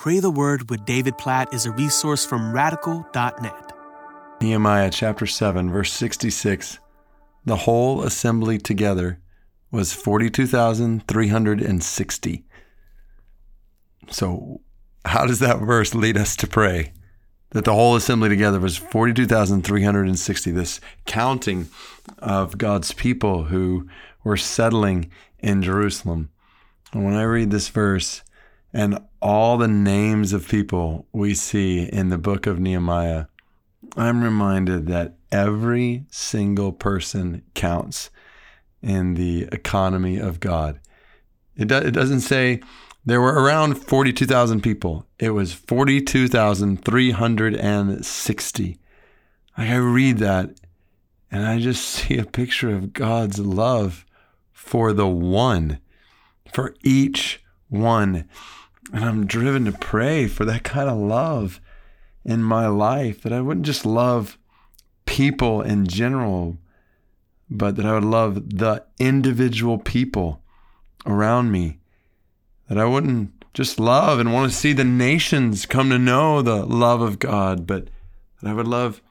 Pray the Word with David Platt is a resource from radical.net. Nehemiah chapter 7, verse 66. The whole assembly together was 42,360. So, how does that verse lead us to pray? That the whole assembly together was 42,360. This counting of God's people who were settling in Jerusalem. And when I read this verse and all the names of people we see in the book of Nehemiah, I'm reminded that every single person counts in the economy of God. It, do, it doesn't say there were around 42,000 people, it was 42,360. Like I read that and I just see a picture of God's love for the one, for each one. And I'm driven to pray for that kind of love in my life, that I wouldn't just love people in general, but that I would love the individual people around me. That I wouldn't just love and want to see the nations come to know the love of God, but that I would love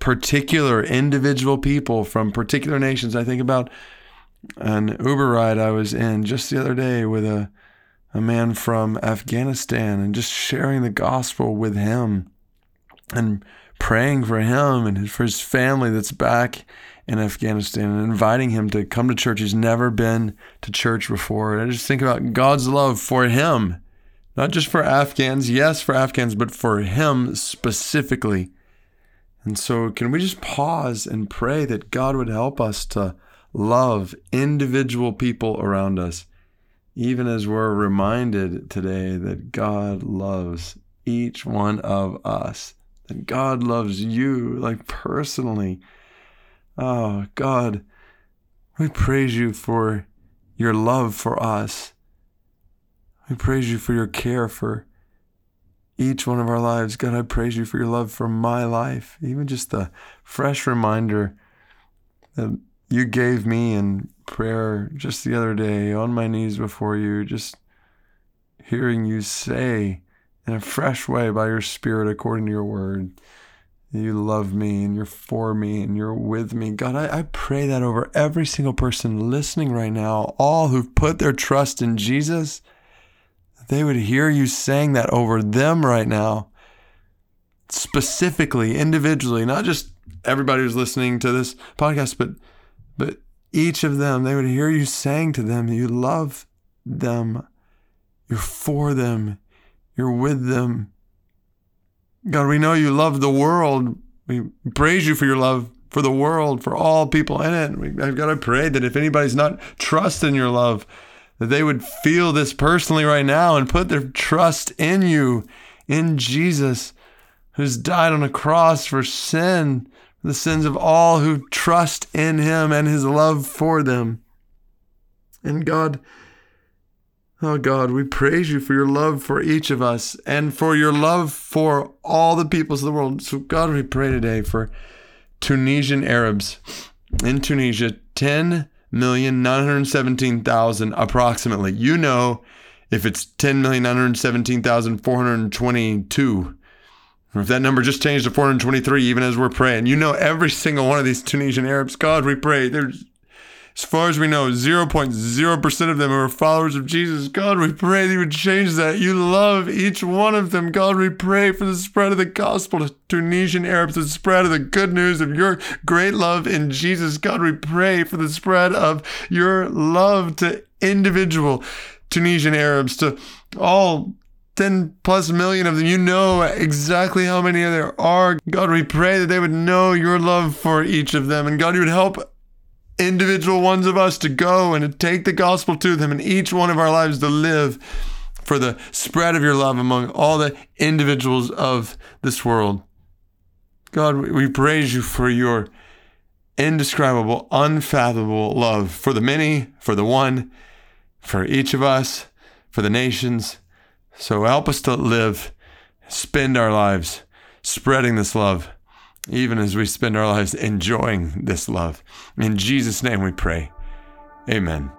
particular individual people from particular nations. I think about an Uber ride I was in just the other day with a, a man from Afghanistan and just sharing the gospel with him and praying for him and for his family that's back in Afghanistan and inviting him to come to church. He's never been to church before. And I just think about God's love for him, not just for Afghans, yes, for Afghans, but for him specifically. And so, can we just pause and pray that God would help us to love individual people around us, even as we're reminded today that God loves each one of us, that God loves you, like personally. Oh, God, we praise you for your love for us. We praise you for your care for each one of our lives. God, I praise you for your love for my life. Even just the fresh reminder that you gave me in prayer just the other day on my knees before you, just hearing you say in a fresh way by your spirit according to your word. You love me and you're for me and you're with me. God, I, I pray that over every single person listening right now, all who've put their trust in Jesus they would hear you saying that over them right now, specifically, individually, not just everybody who's listening to this podcast, but but each of them, they would hear you saying to them, you love them, you're for them, you're with them. God, we know you love the world. We praise you for your love for the world, for all people in it. I've got to pray that if anybody's not trusting your love, that they would feel this personally right now and put their trust in you, in Jesus, who's died on a cross for sin, the sins of all who trust in him and his love for them. And God, oh God, we praise you for your love for each of us and for your love for all the peoples of the world. So, God, we pray today for Tunisian Arabs in Tunisia, 10,917,000 approximately. You know if it's 10,917,422 or if that number just changed to 423, even as we're praying. You know every single one of these Tunisian Arabs. God, we pray. There's as far as we know, 0.0% of them are followers of Jesus. God, we pray that you would change that. You love each one of them. God, we pray for the spread of the gospel to Tunisian Arabs, the spread of the good news of your great love in Jesus. God, we pray for the spread of your love to individual Tunisian Arabs, to all 10 plus million of them. You know exactly how many there are. God, we pray that they would know your love for each of them. And God, you would help individual ones of us to go and to take the gospel to them in each one of our lives to live for the spread of your love among all the individuals of this world. God, we praise you for your indescribable, unfathomable love for the many, for the one, for each of us, for the nations. So help us to live, spend our lives spreading this love even as we spend our lives enjoying this love. In Jesus' name we pray. Amen.